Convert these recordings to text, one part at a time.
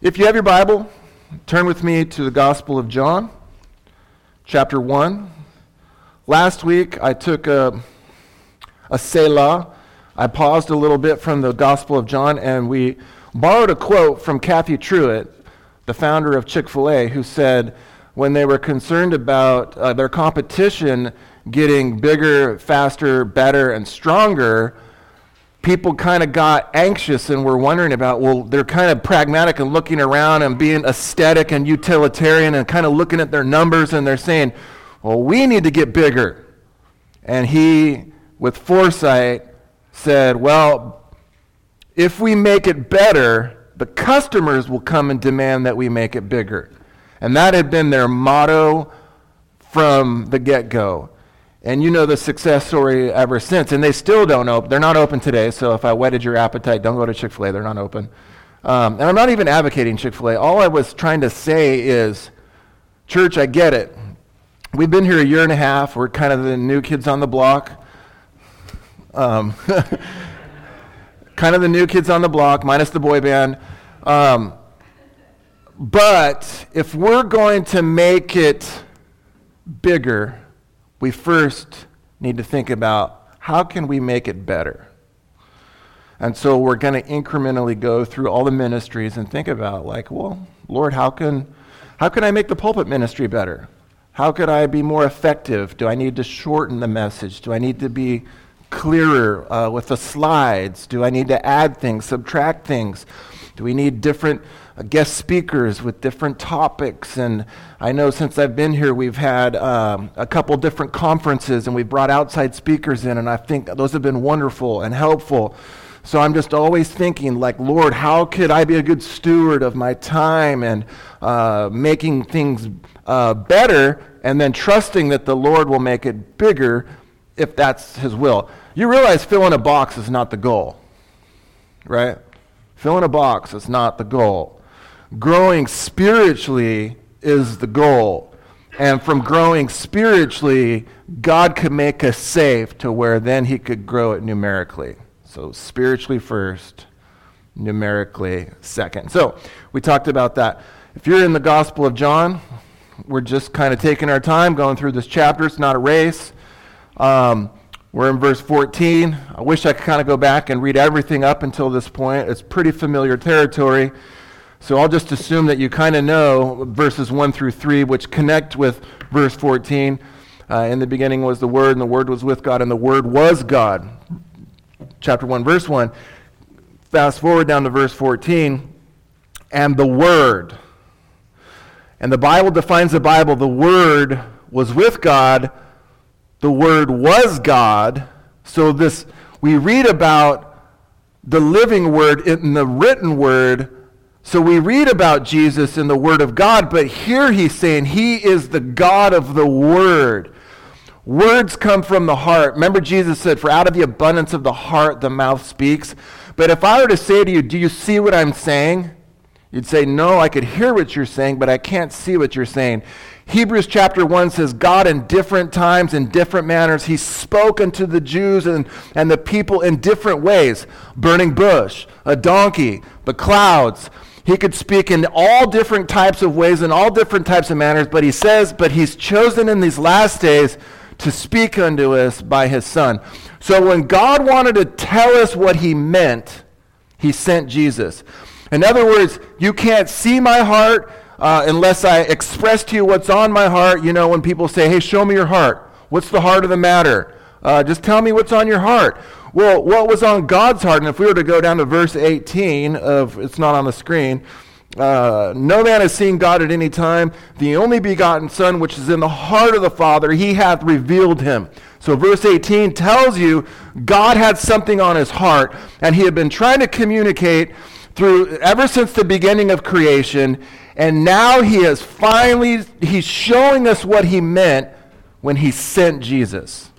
If you have your Bible, turn with me to the Gospel of John, chapter 1. Last week I took a, a Selah. I paused a little bit from the Gospel of John and we borrowed a quote from Cathy Truett, the founder of Chick fil A, who said, when they were concerned about uh, their competition getting bigger, faster, better, and stronger, people kind of got anxious and were wondering about, well, they're kind of pragmatic and looking around and being aesthetic and utilitarian and kind of looking at their numbers and they're saying, well, we need to get bigger. And he, with foresight, said, well, if we make it better, the customers will come and demand that we make it bigger. And that had been their motto from the get go. And you know the success story ever since. And they still don't open. They're not open today. So if I whetted your appetite, don't go to Chick fil A. They're not open. Um, and I'm not even advocating Chick fil A. All I was trying to say is, church, I get it. We've been here a year and a half. We're kind of the new kids on the block. Um, kind of the new kids on the block, minus the boy band. Um, but if we're going to make it bigger, we first need to think about how can we make it better? And so we're going to incrementally go through all the ministries and think about like, well, Lord, how can how can I make the pulpit ministry better? How could I be more effective? Do I need to shorten the message? Do I need to be clearer uh, with the slides? Do I need to add things, subtract things? Do we need different uh, guest speakers with different topics? And I know since I've been here, we've had um, a couple different conferences and we've brought outside speakers in, and I think those have been wonderful and helpful. So I'm just always thinking, like, Lord, how could I be a good steward of my time and uh, making things uh, better, and then trusting that the Lord will make it bigger if that's His will? You realize filling a box is not the goal, right? Filling a box is not the goal. Growing spiritually is the goal. And from growing spiritually, God could make us safe to where then He could grow it numerically. So, spiritually first, numerically second. So, we talked about that. If you're in the Gospel of John, we're just kind of taking our time going through this chapter. It's not a race. Um, we're in verse 14. I wish I could kind of go back and read everything up until this point. It's pretty familiar territory. So I'll just assume that you kind of know verses 1 through 3, which connect with verse 14. Uh, in the beginning was the Word, and the Word was with God, and the Word was God. Chapter 1, verse 1. Fast forward down to verse 14. And the Word. And the Bible defines the Bible the Word was with God the Word was God. So this we read about the living Word in the written Word. So we read about Jesus in the Word of God, but here he's saying he is the God of the Word. Words come from the heart. Remember, Jesus said, For out of the abundance of the heart, the mouth speaks. But if I were to say to you, Do you see what I'm saying? You'd say, No, I could hear what you're saying, but I can't see what you're saying. Hebrews chapter 1 says, God in different times, in different manners, He spoke unto the Jews and, and the people in different ways. Burning bush, a donkey, the clouds. He could speak in all different types of ways, in all different types of manners, but He says, but He's chosen in these last days to speak unto us by His Son. So when God wanted to tell us what He meant, He sent Jesus. In other words, you can't see my heart uh, unless I express to you what's on my heart. You know, when people say, hey, show me your heart. What's the heart of the matter? Uh, just tell me what's on your heart. Well, what was on God's heart? And if we were to go down to verse 18 of, it's not on the screen, uh, no man has seen God at any time. The only begotten Son, which is in the heart of the Father, he hath revealed him. So, verse 18 tells you God had something on his heart, and he had been trying to communicate through ever since the beginning of creation. And now he is finally, he's showing us what he meant when he sent Jesus.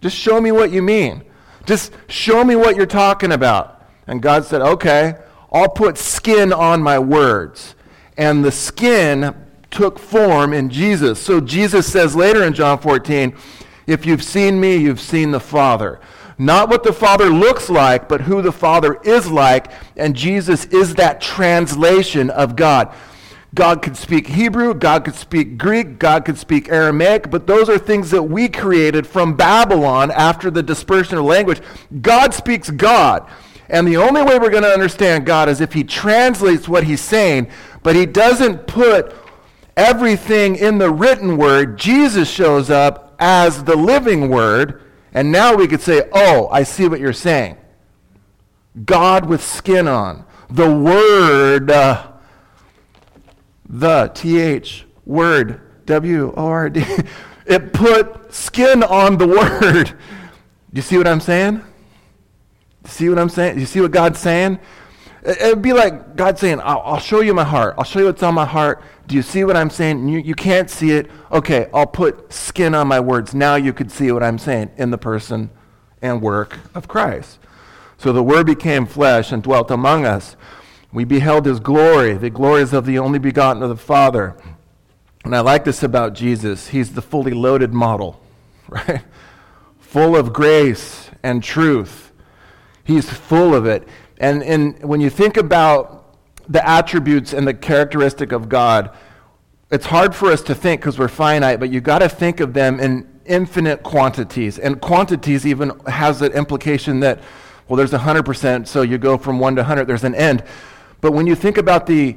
Just show me what you mean. Just show me what you're talking about. And God said, okay, I'll put skin on my words. And the skin took form in Jesus. So Jesus says later in John 14, if you've seen me, you've seen the Father. Not what the Father looks like, but who the Father is like. And Jesus is that translation of God. God could speak Hebrew, God could speak Greek, God could speak Aramaic, but those are things that we created from Babylon after the dispersion of language. God speaks God. And the only way we're going to understand God is if He translates what He's saying, but He doesn't put everything in the written word. Jesus shows up as the living word and now we could say, oh, I see what you're saying. God with skin on. The Word, uh, the, T-H, Word, W-O-R-D. It put skin on the Word. You see what I'm saying? You see what I'm saying? You see what God's saying? It would be like God saying, I'll, I'll, show you my heart. I'll show you what's on my heart. Do you see what I'm saying? You, you can't see it. Okay, I'll put skin on my words. Now you could see what I'm saying in the person and work of Christ. So the Word became flesh and dwelt among us. We beheld his glory. The glories of the only begotten of the Father. And I like this about Jesus. He's the fully loaded model, right? Full of grace and truth. He's full of it. And, and when you think about the attributes and the characteristic of God, it's hard for us to think because we're finite, but you've got to think of them in infinite quantities. And quantities even has the implication that, well, there's 100%, so you go from 1 to 100, there's an end. But when you think about the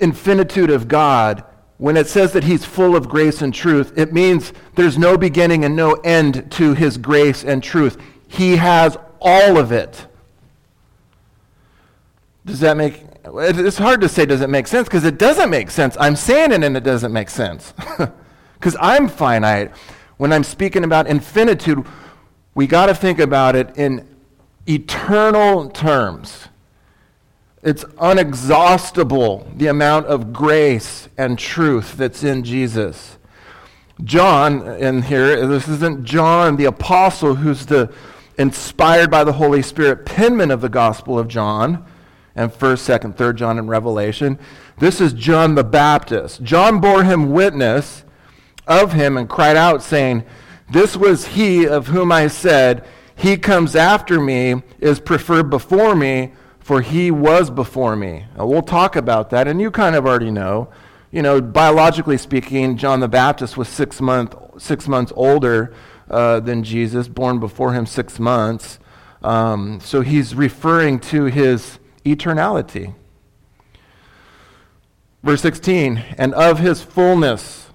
infinitude of God, when it says that he's full of grace and truth, it means there's no beginning and no end to his grace and truth. He has all of it. Does that make it's hard to say does it make sense because it doesn't make sense. I'm saying it and it doesn't make sense. Because I'm finite. When I'm speaking about infinitude, we got to think about it in eternal terms. It's unexhaustible the amount of grace and truth that's in Jesus. John in here, this isn't John the apostle who's the inspired by the Holy Spirit penman of the Gospel of John and 1st, 2nd, 3rd John and Revelation. This is John the Baptist. John bore him witness of him and cried out, saying, This was he of whom I said, He comes after me, is preferred before me, for he was before me. We'll talk about that, and you kind of already know. You know, biologically speaking, John the Baptist was six, month, six months older uh, than Jesus, born before him six months. Um, so he's referring to his eternality. Verse 16, and of his fullness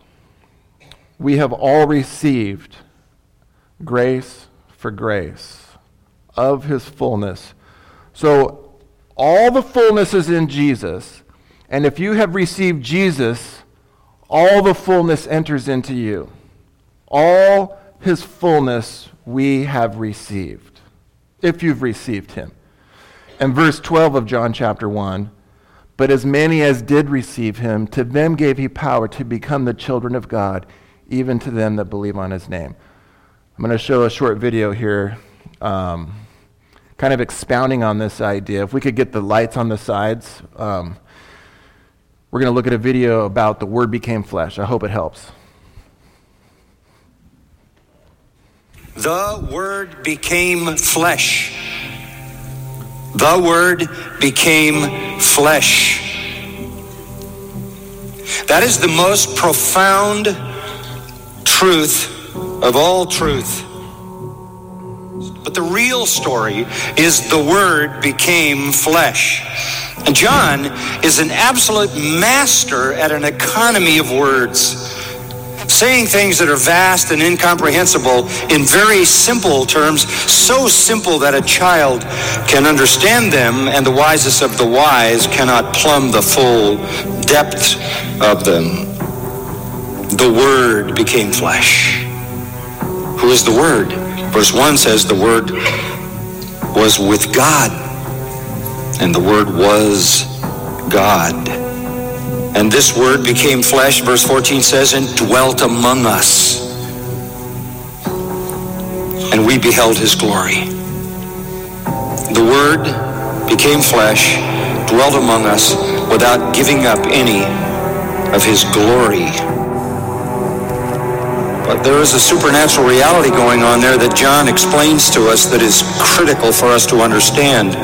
we have all received grace for grace. Of his fullness. So all the fullness is in Jesus. And if you have received Jesus, all the fullness enters into you. All his fullness we have received, if you've received him. And verse 12 of John chapter 1 But as many as did receive him, to them gave he power to become the children of God, even to them that believe on his name. I'm going to show a short video here, um, kind of expounding on this idea. If we could get the lights on the sides, um, we're going to look at a video about the Word became flesh. I hope it helps. The Word became flesh the Word became flesh. That is the most profound truth of all truth. But the real story is the Word became flesh. And John is an absolute master at an economy of words saying things that are vast and incomprehensible in very simple terms, so simple that a child can understand them, and the wisest of the wise cannot plumb the full depth of them. The Word became flesh. Who is the Word? Verse 1 says the Word was with God, and the Word was God. And this word became flesh, verse 14 says, and dwelt among us. And we beheld his glory. The word became flesh, dwelt among us without giving up any of his glory. But there is a supernatural reality going on there that John explains to us that is critical for us to understand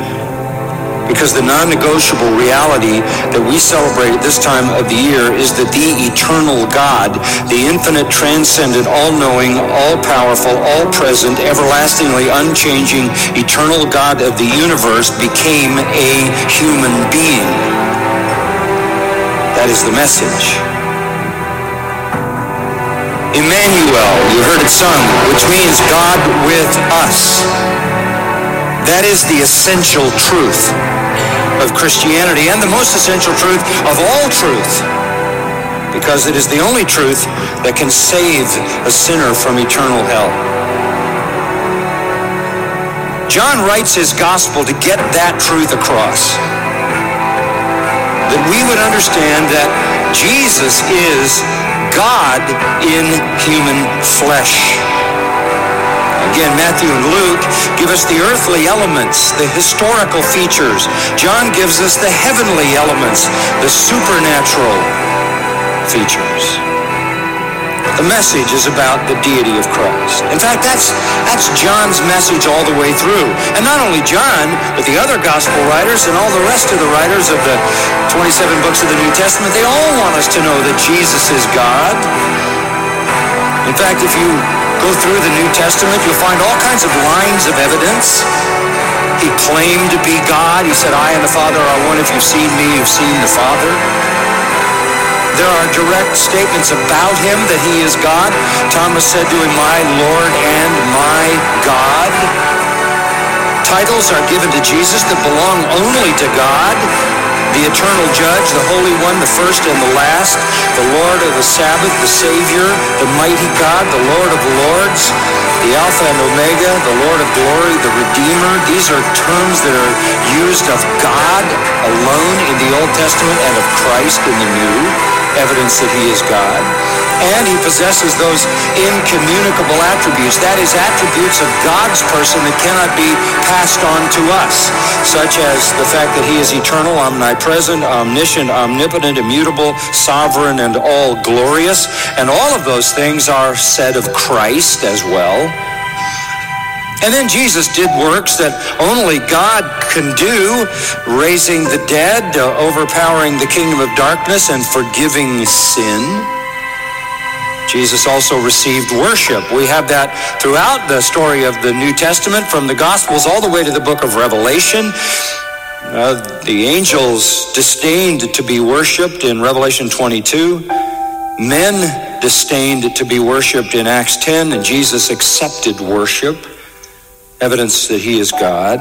because the non-negotiable reality that we celebrate at this time of the year is that the eternal God, the infinite, transcendent, all-knowing, all-powerful, all-present, everlastingly unchanging, eternal God of the universe became a human being. That is the message. Emmanuel, you heard it sung, which means God with us. That is the essential truth of Christianity and the most essential truth of all truth because it is the only truth that can save a sinner from eternal hell. John writes his gospel to get that truth across. That we would understand that Jesus is God in human flesh. Again, Matthew and Luke give us the earthly elements, the historical features. John gives us the heavenly elements, the supernatural features. The message is about the deity of Christ. In fact, that's, that's John's message all the way through. And not only John, but the other gospel writers and all the rest of the writers of the 27 books of the New Testament, they all want us to know that Jesus is God. In fact, if you go through the New Testament, you'll find all kinds of lines of evidence. He claimed to be God. He said, I and the Father are one. If you've seen me, you've seen the Father. There are direct statements about him that he is God. Thomas said to him, my Lord and my God. Titles are given to Jesus that belong only to God the eternal judge, the Holy One, the first and the last, the Lord of the Sabbath, the Savior, the mighty God, the Lord of Lords, the Alpha and Omega, the Lord of glory, the Redeemer. These are terms that are used of God alone in the Old Testament and of Christ in the New, evidence that he is God and he possesses those incommunicable attributes. That is, attributes of God's person that cannot be passed on to us, such as the fact that he is eternal, omnipresent, omniscient, omnipotent, immutable, sovereign, and all glorious. And all of those things are said of Christ as well. And then Jesus did works that only God can do, raising the dead, uh, overpowering the kingdom of darkness, and forgiving sin. Jesus also received worship. We have that throughout the story of the New Testament, from the Gospels all the way to the book of Revelation. Uh, the angels disdained to be worshiped in Revelation 22. Men disdained to be worshiped in Acts 10, and Jesus accepted worship, evidence that he is God.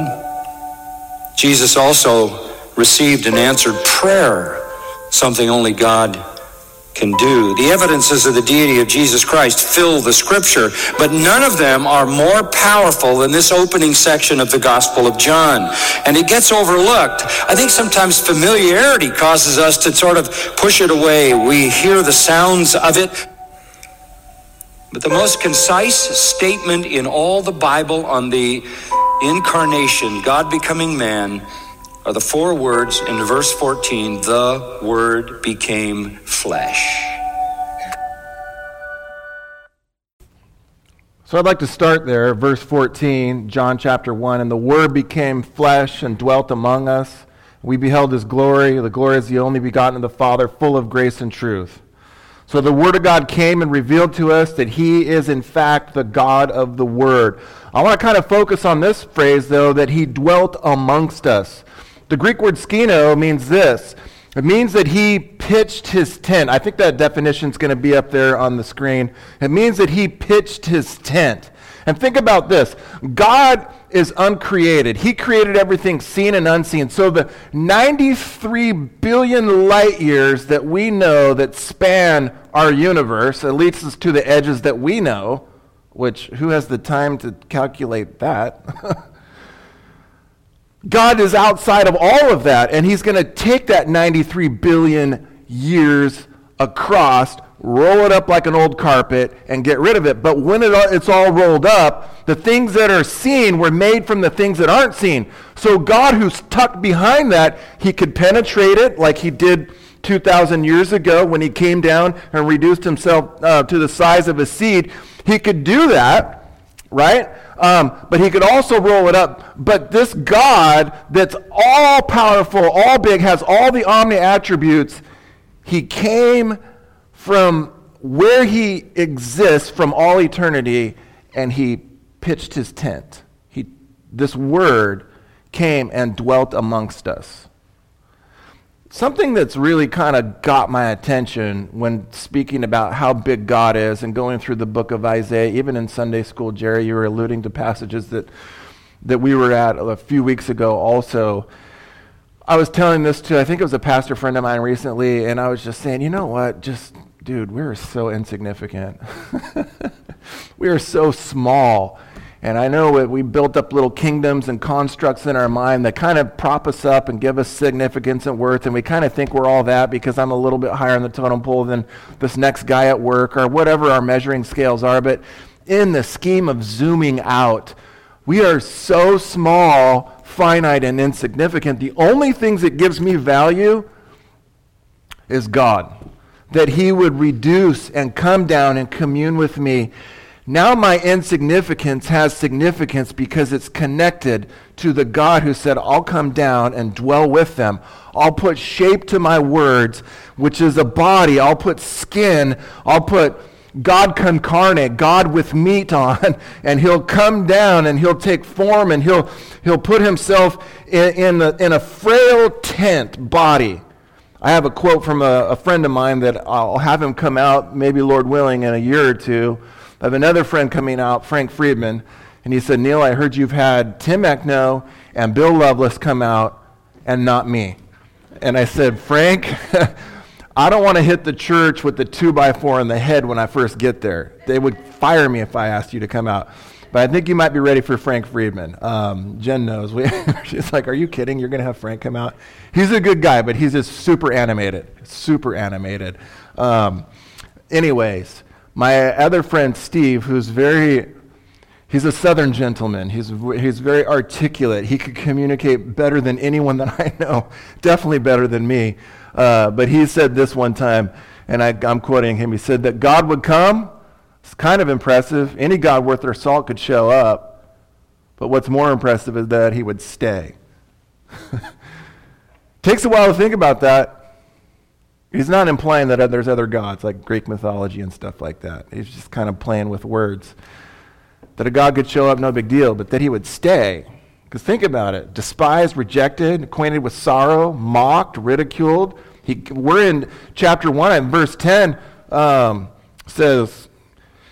Jesus also received and answered prayer, something only God can do. The evidences of the deity of Jesus Christ fill the scripture, but none of them are more powerful than this opening section of the Gospel of John. And it gets overlooked. I think sometimes familiarity causes us to sort of push it away. We hear the sounds of it. But the most concise statement in all the Bible on the incarnation, God becoming man, are the four words in verse 14 the Word became flesh. So I'd like to start there, verse 14, John chapter 1. And the Word became flesh and dwelt among us. We beheld his glory. The glory is the only begotten of the Father, full of grace and truth. So the Word of God came and revealed to us that he is, in fact, the God of the Word. I want to kind of focus on this phrase, though, that he dwelt amongst us. The Greek word skino means this. It means that he pitched his tent. I think that definition is going to be up there on the screen. It means that he pitched his tent. And think about this God is uncreated, He created everything seen and unseen. So the 93 billion light years that we know that span our universe, at least to the edges that we know, which who has the time to calculate that? God is outside of all of that, and He's going to take that 93 billion years across, roll it up like an old carpet, and get rid of it. But when it, it's all rolled up, the things that are seen were made from the things that aren't seen. So God, who's tucked behind that, He could penetrate it like He did 2,000 years ago when he came down and reduced himself uh, to the size of a seed. He could do that, right? Um, but he could also roll it up. But this God that's all powerful, all big, has all the omni attributes, he came from where he exists from all eternity and he pitched his tent. He, this word came and dwelt amongst us. Something that's really kind of got my attention when speaking about how big God is and going through the book of Isaiah, even in Sunday school, Jerry, you were alluding to passages that, that we were at a few weeks ago also. I was telling this to, I think it was a pastor friend of mine recently, and I was just saying, you know what? Just, dude, we're so insignificant. we are so small and I know we built up little kingdoms and constructs in our mind that kind of prop us up and give us significance and worth. And we kind of think we're all that because I'm a little bit higher on the totem pole than this next guy at work or whatever our measuring scales are. But in the scheme of zooming out, we are so small, finite, and insignificant. The only things that gives me value is God. That He would reduce and come down and commune with me now my insignificance has significance because it's connected to the God who said, I'll come down and dwell with them. I'll put shape to my words, which is a body. I'll put skin. I'll put God con carne, God with meat on, and he'll come down and he'll take form and he'll, he'll put himself in, in, a, in a frail tent body. I have a quote from a, a friend of mine that I'll have him come out, maybe Lord willing, in a year or two I have another friend coming out, Frank Friedman, and he said, Neal, I heard you've had Tim Eckno and Bill Lovelace come out and not me. And I said, Frank, I don't want to hit the church with the two by four in the head when I first get there. They would fire me if I asked you to come out. But I think you might be ready for Frank Friedman. Um, Jen knows. We, she's like, Are you kidding? You're going to have Frank come out? He's a good guy, but he's just super animated. Super animated. Um, anyways, my other friend, Steve, who's very, he's a southern gentleman. He's, he's very articulate. He could communicate better than anyone that I know, definitely better than me. Uh, but he said this one time, and I, I'm quoting him. He said that God would come. It's kind of impressive. Any God worth their salt could show up. But what's more impressive is that he would stay. Takes a while to think about that. He's not implying that there's other gods like Greek mythology and stuff like that. He's just kind of playing with words. That a God could show up, no big deal, but that he would stay. Because think about it despised, rejected, acquainted with sorrow, mocked, ridiculed. He, we're in chapter 1 and verse 10 um, says,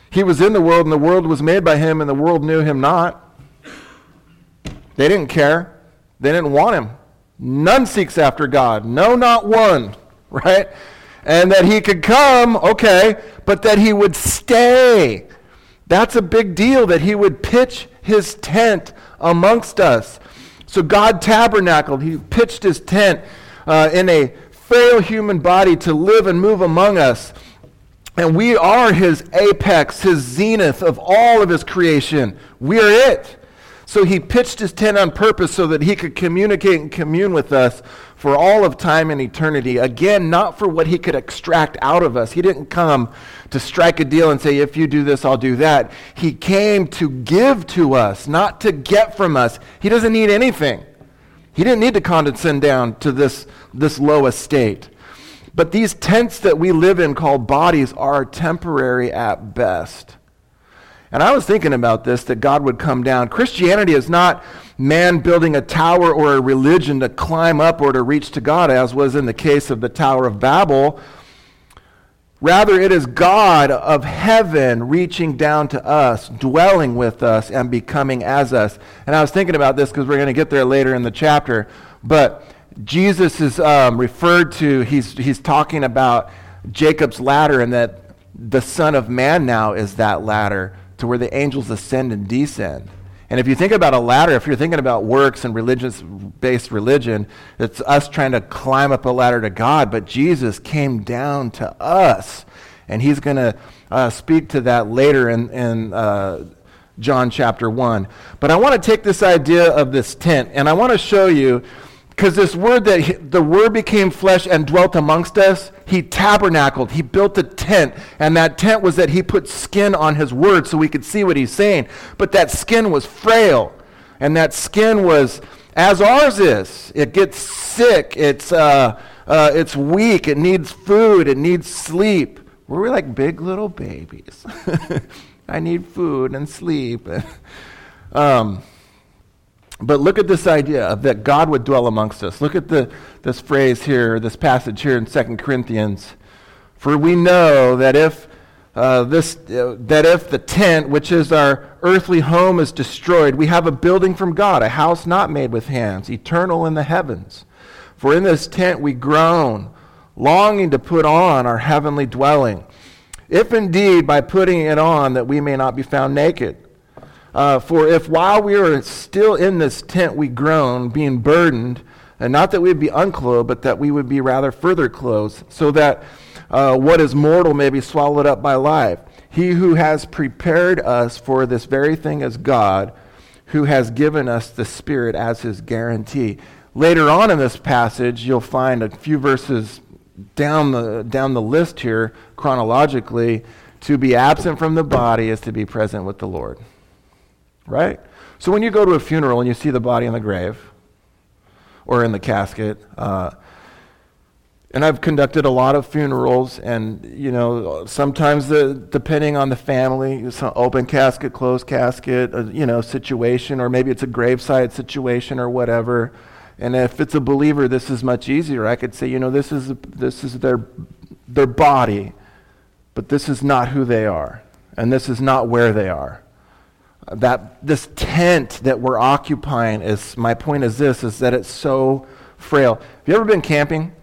He was in the world, and the world was made by him, and the world knew him not. They didn't care, they didn't want him. None seeks after God, no, not one right? And that he could come, okay, but that he would stay. That's a big deal, that he would pitch his tent amongst us. So God tabernacled, he pitched his tent uh, in a frail human body to live and move among us. And we are his apex, his zenith of all of his creation. We are it. So he pitched his tent on purpose so that he could communicate and commune with us for all of time and eternity. Again, not for what he could extract out of us. He didn't come to strike a deal and say, if you do this, I'll do that. He came to give to us, not to get from us. He doesn't need anything. He didn't need to condescend down to this, this low estate. But these tents that we live in called bodies are temporary at best. And I was thinking about this that God would come down. Christianity is not man building a tower or a religion to climb up or to reach to God, as was in the case of the Tower of Babel. Rather, it is God of heaven reaching down to us, dwelling with us, and becoming as us. And I was thinking about this because we're going to get there later in the chapter. But Jesus is um, referred to, he's, he's talking about Jacob's ladder, and that the Son of Man now is that ladder to where the angels ascend and descend. And if you think about a ladder, if you're thinking about works and religious based religion, it's us trying to climb up a ladder to God, but Jesus came down to us. And he's going to uh, speak to that later in, in uh, John chapter 1. But I want to take this idea of this tent, and I want to show you Because this word that he, the word became flesh and dwelt amongst us, he tabernacled, he built a tent, and that tent was that he put skin on his word so we could see what he's saying. But that skin was frail, and that skin was as ours is. It gets sick, it's, uh, uh, it's weak, it needs food, it needs sleep. We're like big little babies. I need food and sleep. um, but look at this idea of that God would dwell amongst us. Look at the, this phrase here, this passage here in 2 Corinthians. For we know that if uh, this, uh, that if the tent, which is our earthly home, is destroyed, we have a building from God, a house not made with hands, eternal in the heavens. For in this tent we groan, longing to put on our heavenly dwelling, if indeed by putting it on that we may not be found naked. Uh, for if while we are still in this tent we groan, being burdened, and not that we would be unclothed, but that we would be rather further clothed, so that uh, what is mortal may be swallowed up by life. He who has prepared us for this very thing is God, who has given us the Spirit as his guarantee. Later on in this passage, you'll find a few verses down the, down the list here, chronologically, to be absent from the body is to be present with the Lord right? So when you go to a funeral and you see the body in the grave or in the casket, uh, and I've conducted a lot of funerals, and you know, sometimes the, depending on the family, some open casket, closed casket, uh, you know, situation, or maybe it's a graveside situation or whatever. And if it's a believer, this is much easier. I could say, you know, this is this is their their body, but this is not who they are, and this is not where they are that this tent that we're occupying is my point is this is that it's so frail. Have you ever been camping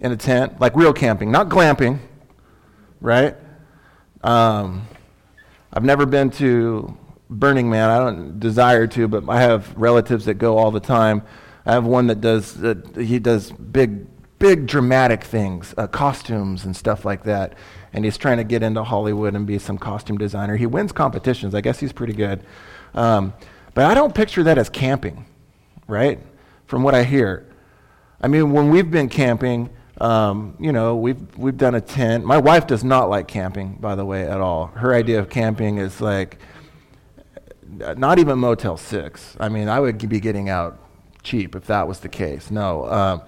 in a tent? Like real camping not glamping right? Um, i've never been to burning man. I don't desire to but i have relatives that go all the time. I have one that does uh, he does big big dramatic things uh, costumes and stuff like that and he's trying to get into Hollywood and be some costume designer. He wins competitions. I guess he's pretty good. Um, but I don't picture that as camping, right? From what I hear. I mean, when we've been camping, um, you know, we've, we've done a tent. My wife does not like camping, by the way, at all. Her idea of camping is like, not even Motel 6. I mean, I would be getting out cheap if that was the case. No. Um,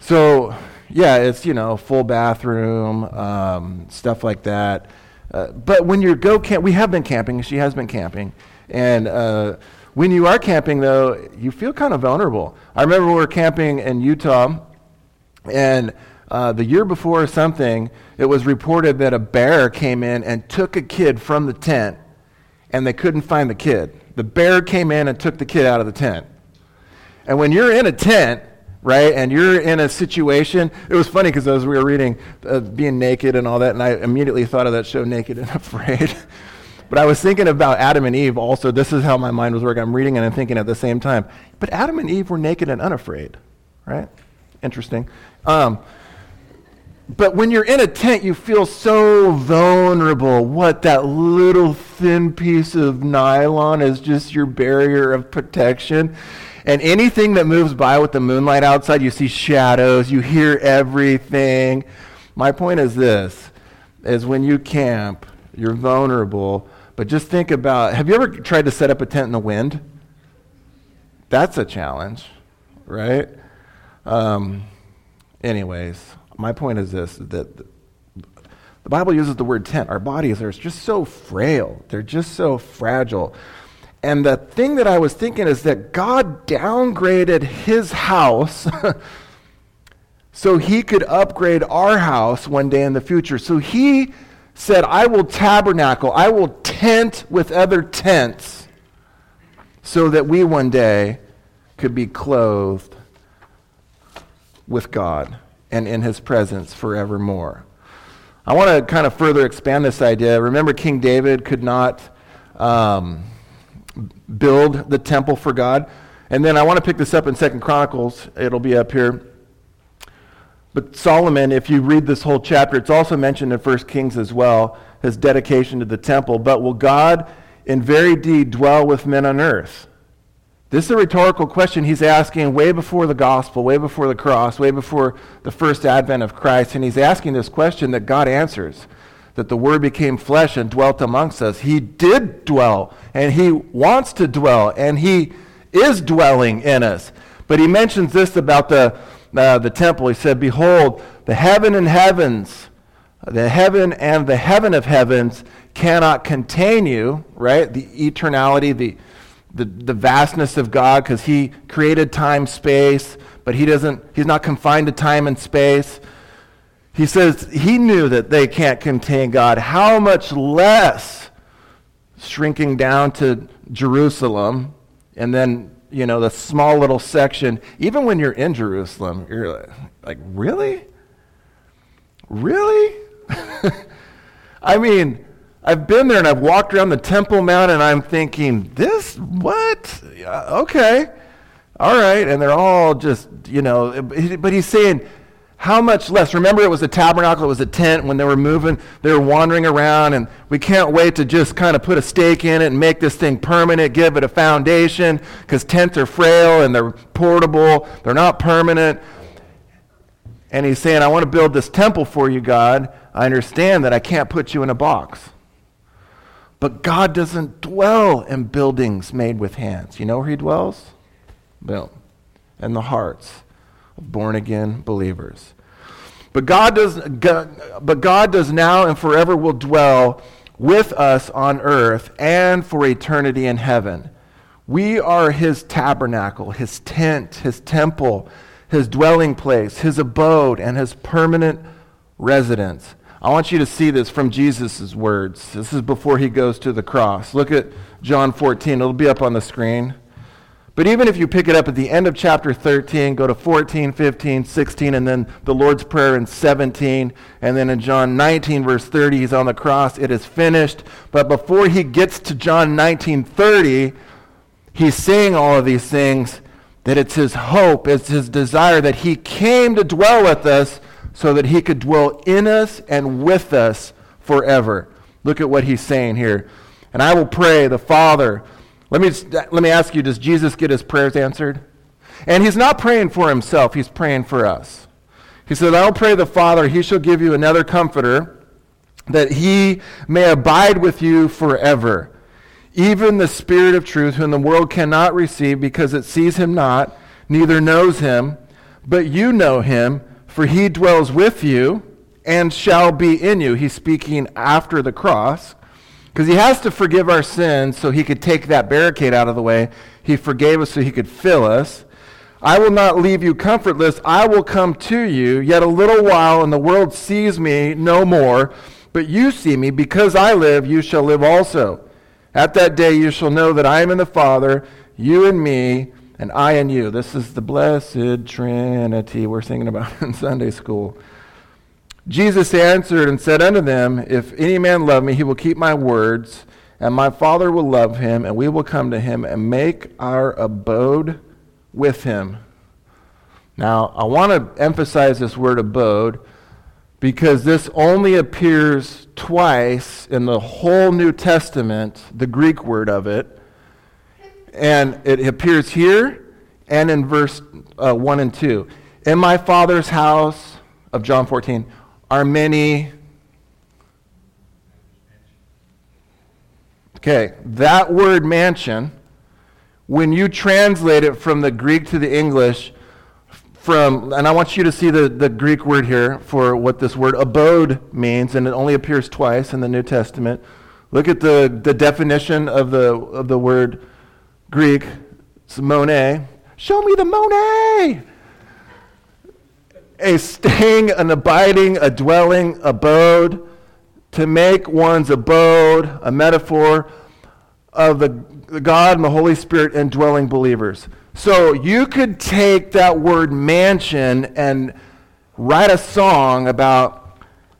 so, yeah, it's, you know, full bathroom, um, stuff like that. Uh, but when you go camp, we have been camping. She has been camping. And uh, when you are camping, though, you feel kind of vulnerable. I remember we were camping in Utah, and uh, the year before or something, it was reported that a bear came in and took a kid from the tent, and they couldn't find the kid. The bear came in and took the kid out of the tent. And when you're in a tent, right? And you're in a situation. It was funny because as we were reading uh, being naked and all that, and I immediately thought of that show, Naked and Afraid. but I was thinking about Adam and Eve also. This is how my mind was working. I'm reading and I'm thinking at the same time. But Adam and Eve were naked and unafraid, right? Interesting. Um, but when you're in a tent, you feel so vulnerable. What, that little thin piece of nylon is just your barrier of protection. And anything that moves by with the moonlight outside, you see shadows, you hear everything. My point is this is when you camp, you're vulnerable, but just think about have you ever tried to set up a tent in the wind? That's a challenge, right? Um, anyways, my point is this that the Bible uses the word tent. Our bodies are just so frail, they're just so fragile. And the thing that I was thinking is that God downgraded his house so he could upgrade our house one day in the future. So he said, I will tabernacle, I will tent with other tents so that we one day could be clothed with God and in his presence forevermore. I want to kind of further expand this idea. Remember, King David could not. Um, build the temple for God. And then I want to pick this up in Second Chronicles. It'll be up here. But Solomon, if you read this whole chapter, it's also mentioned in First Kings as well, his dedication to the temple. But will God in very deed dwell with men on earth? This is a rhetorical question he's asking way before the gospel, way before the cross, way before the first advent of Christ. And he's asking this question that God answers that the Word became flesh and dwelt amongst us. He did dwell, and He wants to dwell, and He is dwelling in us. But He mentions this about the, uh, the temple. He said, Behold, the heaven and heavens, the heaven and the heaven of heavens cannot contain you, right? The eternality, the, the, the vastness of God, because He created time, space, but He doesn't, He's not confined to time and space. He says he knew that they can't contain God. How much less shrinking down to Jerusalem and then, you know, the small little section, even when you're in Jerusalem, you're like, like really? Really? I mean, I've been there and I've walked around the Temple Mount and I'm thinking, this, what? okay. All right. And they're all just, you know, but he's saying, how much less? Remember, it was a tabernacle, it was a tent. When they were moving, they were wandering around, and we can't wait to just kind of put a stake in it and make this thing permanent, give it a foundation, because tents are frail and they're portable, they're not permanent. And he's saying, I want to build this temple for you, God. I understand that I can't put you in a box. But God doesn't dwell in buildings made with hands. You know where he dwells? Boom. In the hearts born again believers. But God does, but God does now and forever will dwell with us on earth and for eternity in heaven. We are his tabernacle, his tent, his temple, his dwelling place, his abode, and his permanent residence. I want you to see this from Jesus' words. This is before he goes to the cross. Look at John 14. It'll be up on the screen. But even if you pick it up at the end of chapter 13, go to 14, 15, 16, and then the Lord's Prayer in 17, and then in John 19, verse 30, he's on the cross. It is finished. But before he gets to John 19, 30, he's saying all of these things that it's his hope, it's his desire that he came to dwell with us so that he could dwell in us and with us forever. Look at what he's saying here. And I will pray the Father let me, let me ask you does Jesus get his prayers answered? And he's not praying for himself, he's praying for us. He said, I'll pray the Father, he shall give you another comforter, that he may abide with you forever. Even the Spirit of truth, whom the world cannot receive because it sees him not, neither knows him, but you know him, for he dwells with you and shall be in you. He's speaking after the cross. Because he has to forgive our sins so he could take that barricade out of the way. He forgave us so he could fill us. I will not leave you comfortless. I will come to you yet a little while, and the world sees me no more. But you see me. Because I live, you shall live also. At that day you shall know that I am in the Father, you and me, and I in you. This is the blessed Trinity we're singing about in Sunday school. Jesus answered and said unto them, If any man love me, he will keep my words, and my Father will love him, and we will come to him and make our abode with him. Now, I want to emphasize this word abode because this only appears twice in the whole New Testament, the Greek word of it. And it appears here and in verse uh, 1 and 2. In my Father's house of John 14 are many. Okay, that word mansion, when you translate it from the Greek to the English, from, and I want you to see the, the Greek word here for what this word abode means, and it only appears twice in the New Testament. Look at the, the definition of the, of the word Greek. It's mone. Show me the mone a staying, an abiding, a dwelling, abode, to make one's abode a metaphor of the, the God and the Holy Spirit indwelling believers. So you could take that word mansion and write a song about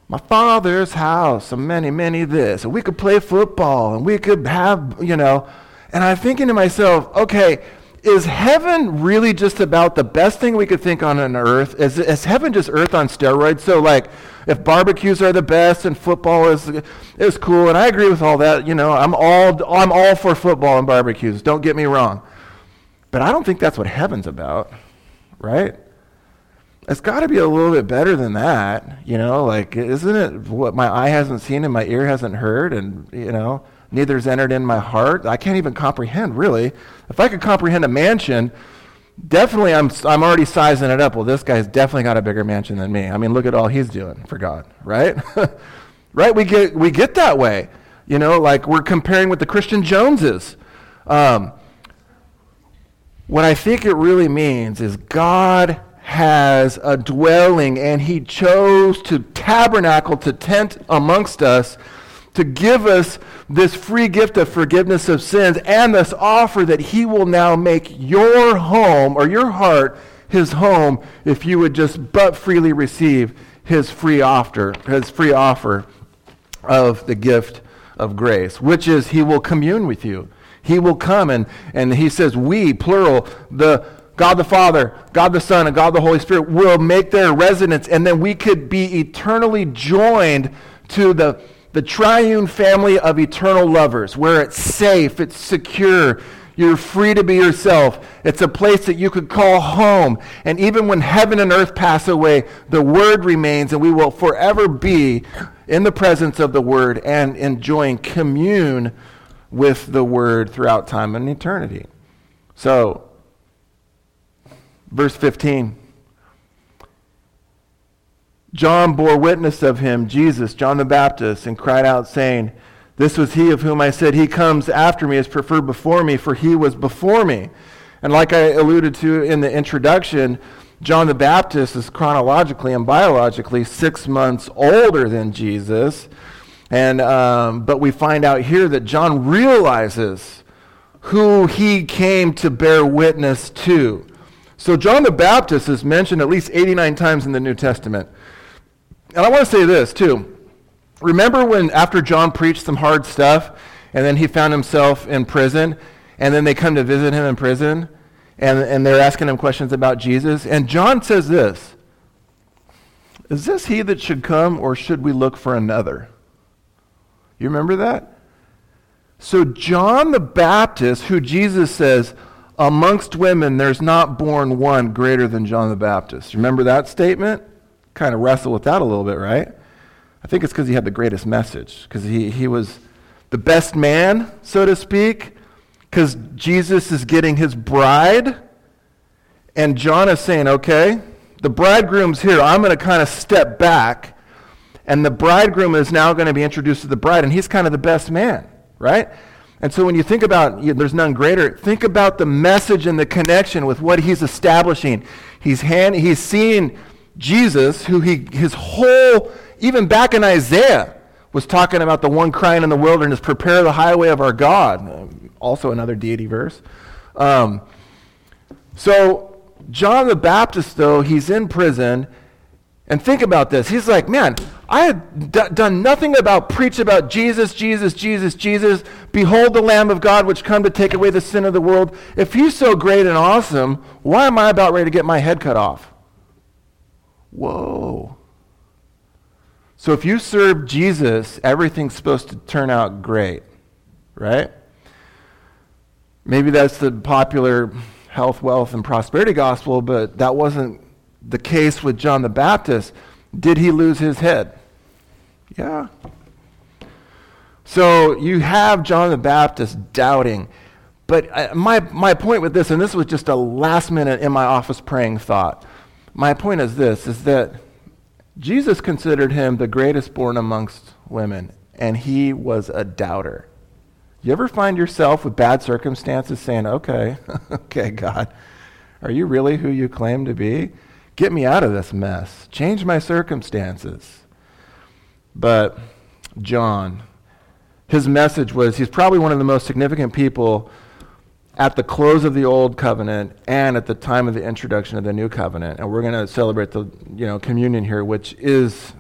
my father's house and many, many this. And we could play football and we could have, you know. And I'm thinking to myself, okay, is heaven really just about the best thing we could think on an earth? Is, is heaven just earth on steroids? So, like, if barbecues are the best and football is is cool, and I agree with all that. You know, I'm all I'm all for football and barbecues. Don't get me wrong. But I don't think that's what heaven's about, right? It's got to be a little bit better than that, you know. Like, isn't it what my eye hasn't seen and my ear hasn't heard, and you know, neither's entered in my heart? I can't even comprehend, really. If I could comprehend a mansion, definitely I'm I'm already sizing it up. Well, this guy's definitely got a bigger mansion than me. I mean, look at all he's doing for God, right? right? We get we get that way, you know. Like we're comparing with the Christian Joneses. Um, what I think it really means is God has a dwelling and he chose to tabernacle, to tent amongst us, to give us this free gift of forgiveness of sins and this offer that he will now make your home or your heart his home if you would just but freely receive his free offer, his free offer of the gift of grace, which is he will commune with you. He will come and, and he says, we, plural, the God the Father, God the Son, and God the Holy Spirit will make their residence, and then we could be eternally joined to the, the triune family of eternal lovers, where it's safe, it's secure, you're free to be yourself. It's a place that you could call home. And even when heaven and earth pass away, the Word remains, and we will forever be in the presence of the Word and enjoying commune with the Word throughout time and eternity. So, verse 15. John bore witness of him, Jesus, John the Baptist, and cried out, saying, This was he of whom I said, He comes after me, is preferred before me, for he was before me. And like I alluded to in the introduction, John the Baptist is chronologically and biologically six months older than Jesus. And, um, but we find out here that John realizes who he came to bear witness to. So John the Baptist is mentioned at least 89 times in the New Testament. And I want to say this too. Remember when after John preached some hard stuff and then he found himself in prison and then they come to visit him in prison and, and they're asking him questions about Jesus? And John says this Is this he that should come or should we look for another? You remember that? So, John the Baptist, who Jesus says, amongst women, there's not born one greater than John the Baptist. Remember that statement? Kind of wrestle with that a little bit, right? I think it's because he had the greatest message, because he, he was the best man, so to speak, because Jesus is getting his bride, and John is saying, okay, the bridegroom's here. I'm going to kind of step back and the bridegroom is now going to be introduced to the bride, and he's kind of the best man, right? And so when you think about, you there's none greater, think about the message and the connection with what he's establishing. He's, hand, he's seeing Jesus, who he, his whole, even back in Isaiah, was talking about the one crying in the wilderness, prepare the highway of our God. Also another deity verse. Um, so John the Baptist, though, he's in prison, and think about this. He's like, man, I had d- done nothing about preach about Jesus, Jesus, Jesus, Jesus. Behold the Lamb of God which come to take away the sin of the world. If he's so great and awesome, why am I about ready to get my head cut off? Whoa. So if you serve Jesus, everything's supposed to turn out great, right? Maybe that's the popular health, wealth, and prosperity gospel, but that wasn't the case with John the Baptist, did he lose his head? Yeah. So you have John the Baptist doubting. But uh, my, my point with this, and this was just a last minute in my office praying thought. My point is this is that Jesus considered him the greatest born amongst women, and he was a doubter. You ever find yourself with bad circumstances saying, okay, okay, God, are you really who you claim to be? Get me out of this mess. Change my circumstances. But John, his message was he's probably one of the most significant people at the close of the old covenant and at the time of the introduction of the new covenant. And we're going to celebrate the you know communion here, which is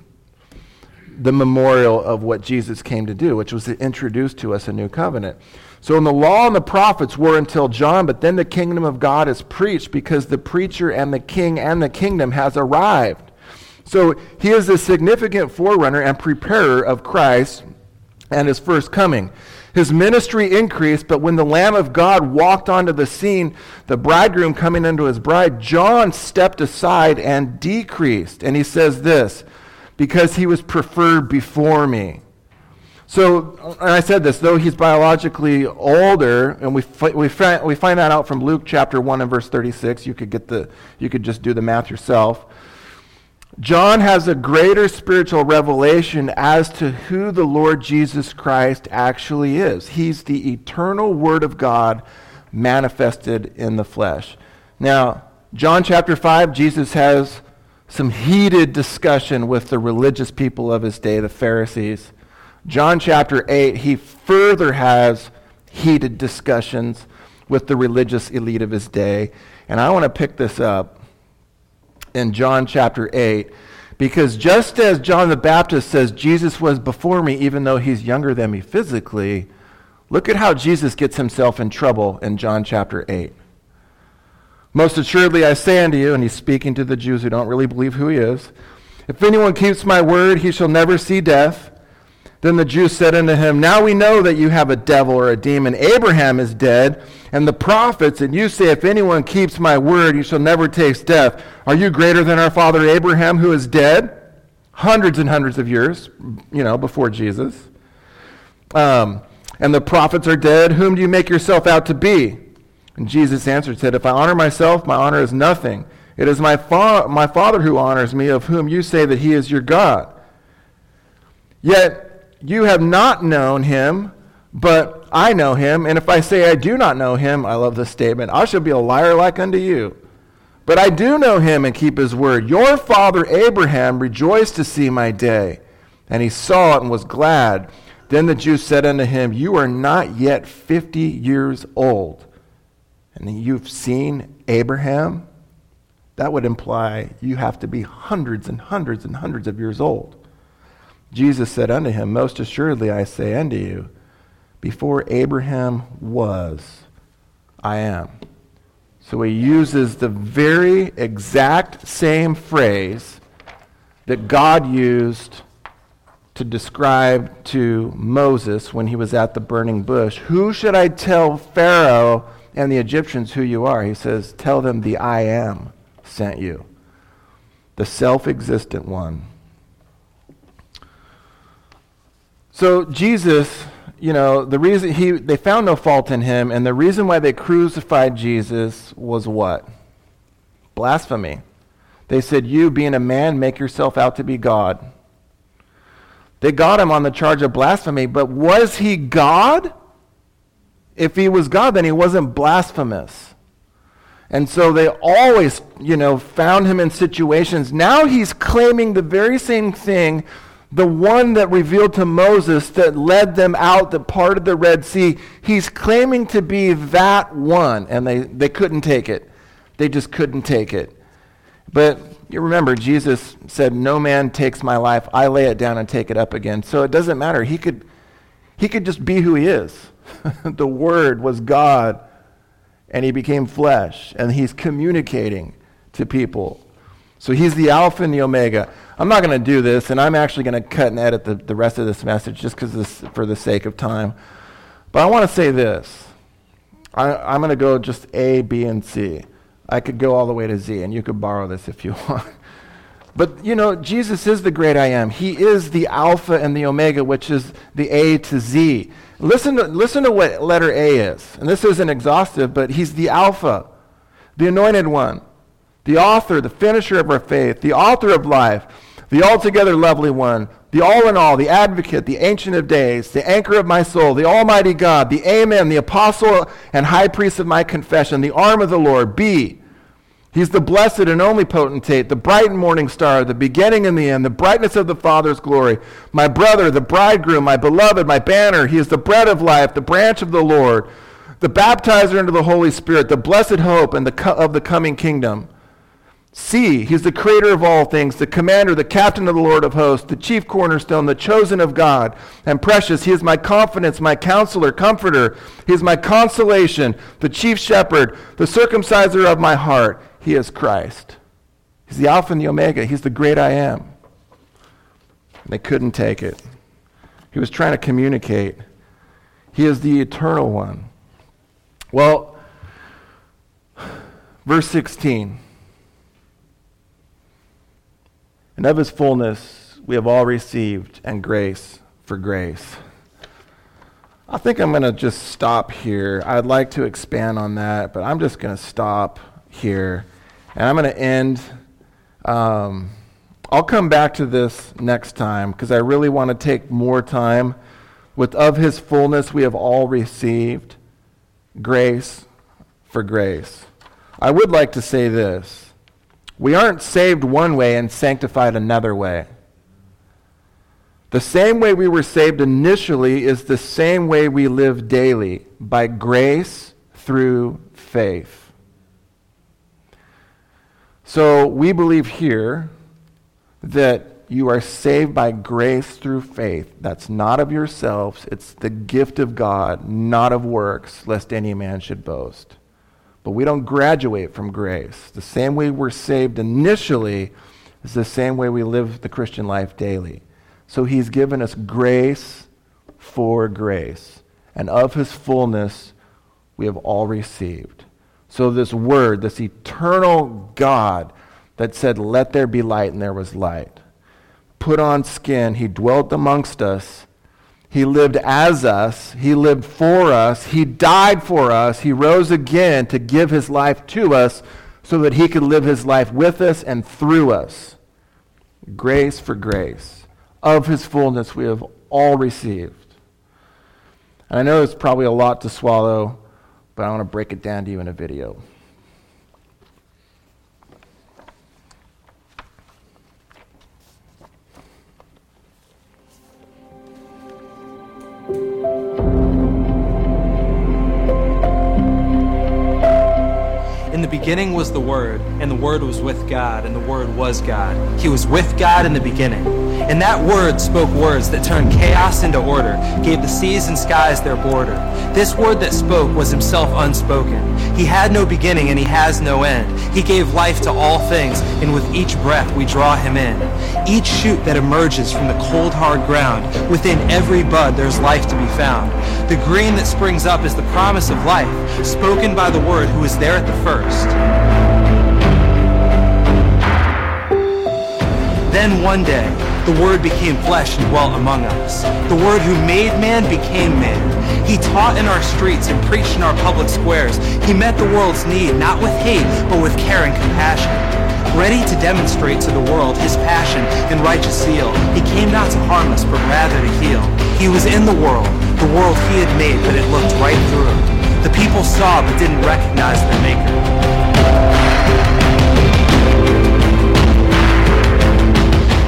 the memorial of what Jesus came to do, which was to introduce to us a new covenant. So, in the law and the prophets were until John, but then the kingdom of God is preached because the preacher and the king and the kingdom has arrived. So, he is a significant forerunner and preparer of Christ and his first coming. His ministry increased, but when the Lamb of God walked onto the scene, the bridegroom coming into his bride, John stepped aside and decreased. And he says this because he was preferred before me. So, and I said this, though he's biologically older, and we, we, find, we find that out from Luke chapter 1 and verse 36. You could, get the, you could just do the math yourself. John has a greater spiritual revelation as to who the Lord Jesus Christ actually is. He's the eternal Word of God manifested in the flesh. Now, John chapter 5, Jesus has some heated discussion with the religious people of his day, the Pharisees. John chapter 8, he further has heated discussions with the religious elite of his day. And I want to pick this up in John chapter 8. Because just as John the Baptist says Jesus was before me, even though he's younger than me physically, look at how Jesus gets himself in trouble in John chapter 8. Most assuredly, I say unto you, and he's speaking to the Jews who don't really believe who he is, if anyone keeps my word, he shall never see death. Then the Jews said unto him, Now we know that you have a devil or a demon. Abraham is dead, and the prophets, and you say, If anyone keeps my word, he shall never taste death. Are you greater than our father Abraham, who is dead? Hundreds and hundreds of years, you know, before Jesus. Um, and the prophets are dead. Whom do you make yourself out to be? And Jesus answered, said, If I honor myself, my honor is nothing. It is my, fa- my Father who honors me, of whom you say that he is your God. Yet you have not known him, but I know him. And if I say I do not know him, I love this statement, I shall be a liar like unto you. But I do know him and keep his word. Your father Abraham rejoiced to see my day, and he saw it and was glad. Then the Jews said unto him, You are not yet fifty years old, and you've seen Abraham? That would imply you have to be hundreds and hundreds and hundreds of years old. Jesus said unto him, Most assuredly I say unto you, before Abraham was, I am. So he uses the very exact same phrase that God used to describe to Moses when he was at the burning bush. Who should I tell Pharaoh and the Egyptians who you are? He says, Tell them the I am sent you, the self existent one. So Jesus, you know, the reason he they found no fault in him, and the reason why they crucified Jesus was what? Blasphemy. They said, You, being a man, make yourself out to be God. They got him on the charge of blasphemy, but was he God? If he was God, then he wasn't blasphemous. And so they always, you know, found him in situations. Now he's claiming the very same thing the one that revealed to Moses that led them out, that parted the Red Sea, he's claiming to be that one, and they, they couldn't take it. They just couldn't take it. But you remember, Jesus said, No man takes my life, I lay it down and take it up again. So it doesn't matter. He could, he could just be who he is. the Word was God, and he became flesh, and he's communicating to people. So he's the Alpha and the Omega. I'm not going to do this, and I'm actually going to cut and edit the, the rest of this message just because for the sake of time. But I want to say this. I, I'm going to go just A, B, and C. I could go all the way to Z, and you could borrow this if you want. But you know, Jesus is the great I am. He is the Alpha and the Omega, which is the A to Z. Listen to, listen to what letter A is. And this isn't exhaustive, but he's the Alpha, the anointed one, the author, the finisher of our faith, the author of life, the altogether lovely one, the all in all, the advocate, the ancient of days, the anchor of my soul, the almighty God, the amen, the apostle and high priest of my confession, the arm of the Lord, be. He's the blessed and only potentate, the bright and morning star, the beginning and the end, the brightness of the Father's glory, my brother, the bridegroom, my beloved, my banner. He is the bread of life, the branch of the Lord, the baptizer into the Holy Spirit, the blessed hope and the co- of the coming kingdom. See, he's the creator of all things, the commander, the captain of the Lord of hosts, the chief cornerstone, the chosen of God, and precious. He is my confidence, my counselor, comforter. He is my consolation, the chief shepherd, the circumciser of my heart. He is Christ. He's the Alpha and the Omega. He's the great I am. And they couldn't take it. He was trying to communicate. He is the eternal one. Well, verse 16. And of his fullness we have all received, and grace for grace. I think I'm going to just stop here. I'd like to expand on that, but I'm just going to stop here. And I'm going to end. Um, I'll come back to this next time because I really want to take more time with of his fullness we have all received grace for grace. I would like to say this. We aren't saved one way and sanctified another way. The same way we were saved initially is the same way we live daily, by grace through faith. So we believe here that you are saved by grace through faith. That's not of yourselves, it's the gift of God, not of works, lest any man should boast. But we don't graduate from grace. The same way we're saved initially is the same way we live the Christian life daily. So he's given us grace for grace. And of his fullness, we have all received. So this word, this eternal God that said, Let there be light, and there was light, put on skin, he dwelt amongst us. He lived as us. He lived for us. He died for us. He rose again to give his life to us so that he could live his life with us and through us. Grace for grace of his fullness we have all received. And I know it's probably a lot to swallow, but I want to break it down to you in a video. Beginning was the Word, and the Word was with God, and the Word was God. He was with God in the beginning. And that Word spoke words that turned chaos into order, gave the seas and skies their border. This Word that spoke was himself unspoken. He had no beginning, and he has no end. He gave life to all things, and with each breath we draw him in. Each shoot that emerges from the cold, hard ground, within every bud there's life to be found. The green that springs up is the promise of life, spoken by the Word who was there at the first Then one day, the Word became flesh and dwelt among us. The Word who made man became man. He taught in our streets and preached in our public squares. He met the world's need, not with hate, but with care and compassion. Ready to demonstrate to the world his passion and righteous zeal, he came not to harm us, but rather to heal. He was in the world, the world he had made, but it looked right through. The people saw but didn't recognize their maker.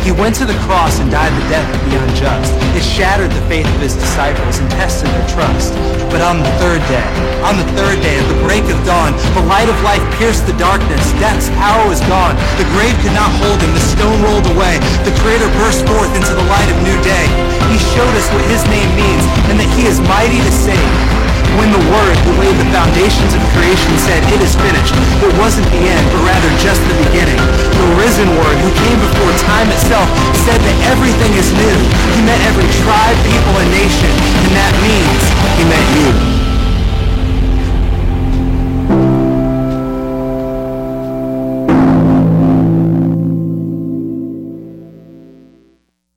He went to the cross and died the death of the unjust. It shattered the faith of his disciples and tested their trust. But on the third day, on the third day, at the break of dawn, the light of life pierced the darkness. Death's power was gone. The grave could not hold him. The stone rolled away. The Creator burst forth into the light of new day. He showed us what his name means and that he is mighty to save when the Word who laid the foundations of creation said, it is finished, it wasn't the end, but rather just the beginning. The risen Word who came before time itself said that everything is new. He met every tribe, people, and nation, and that means he met you.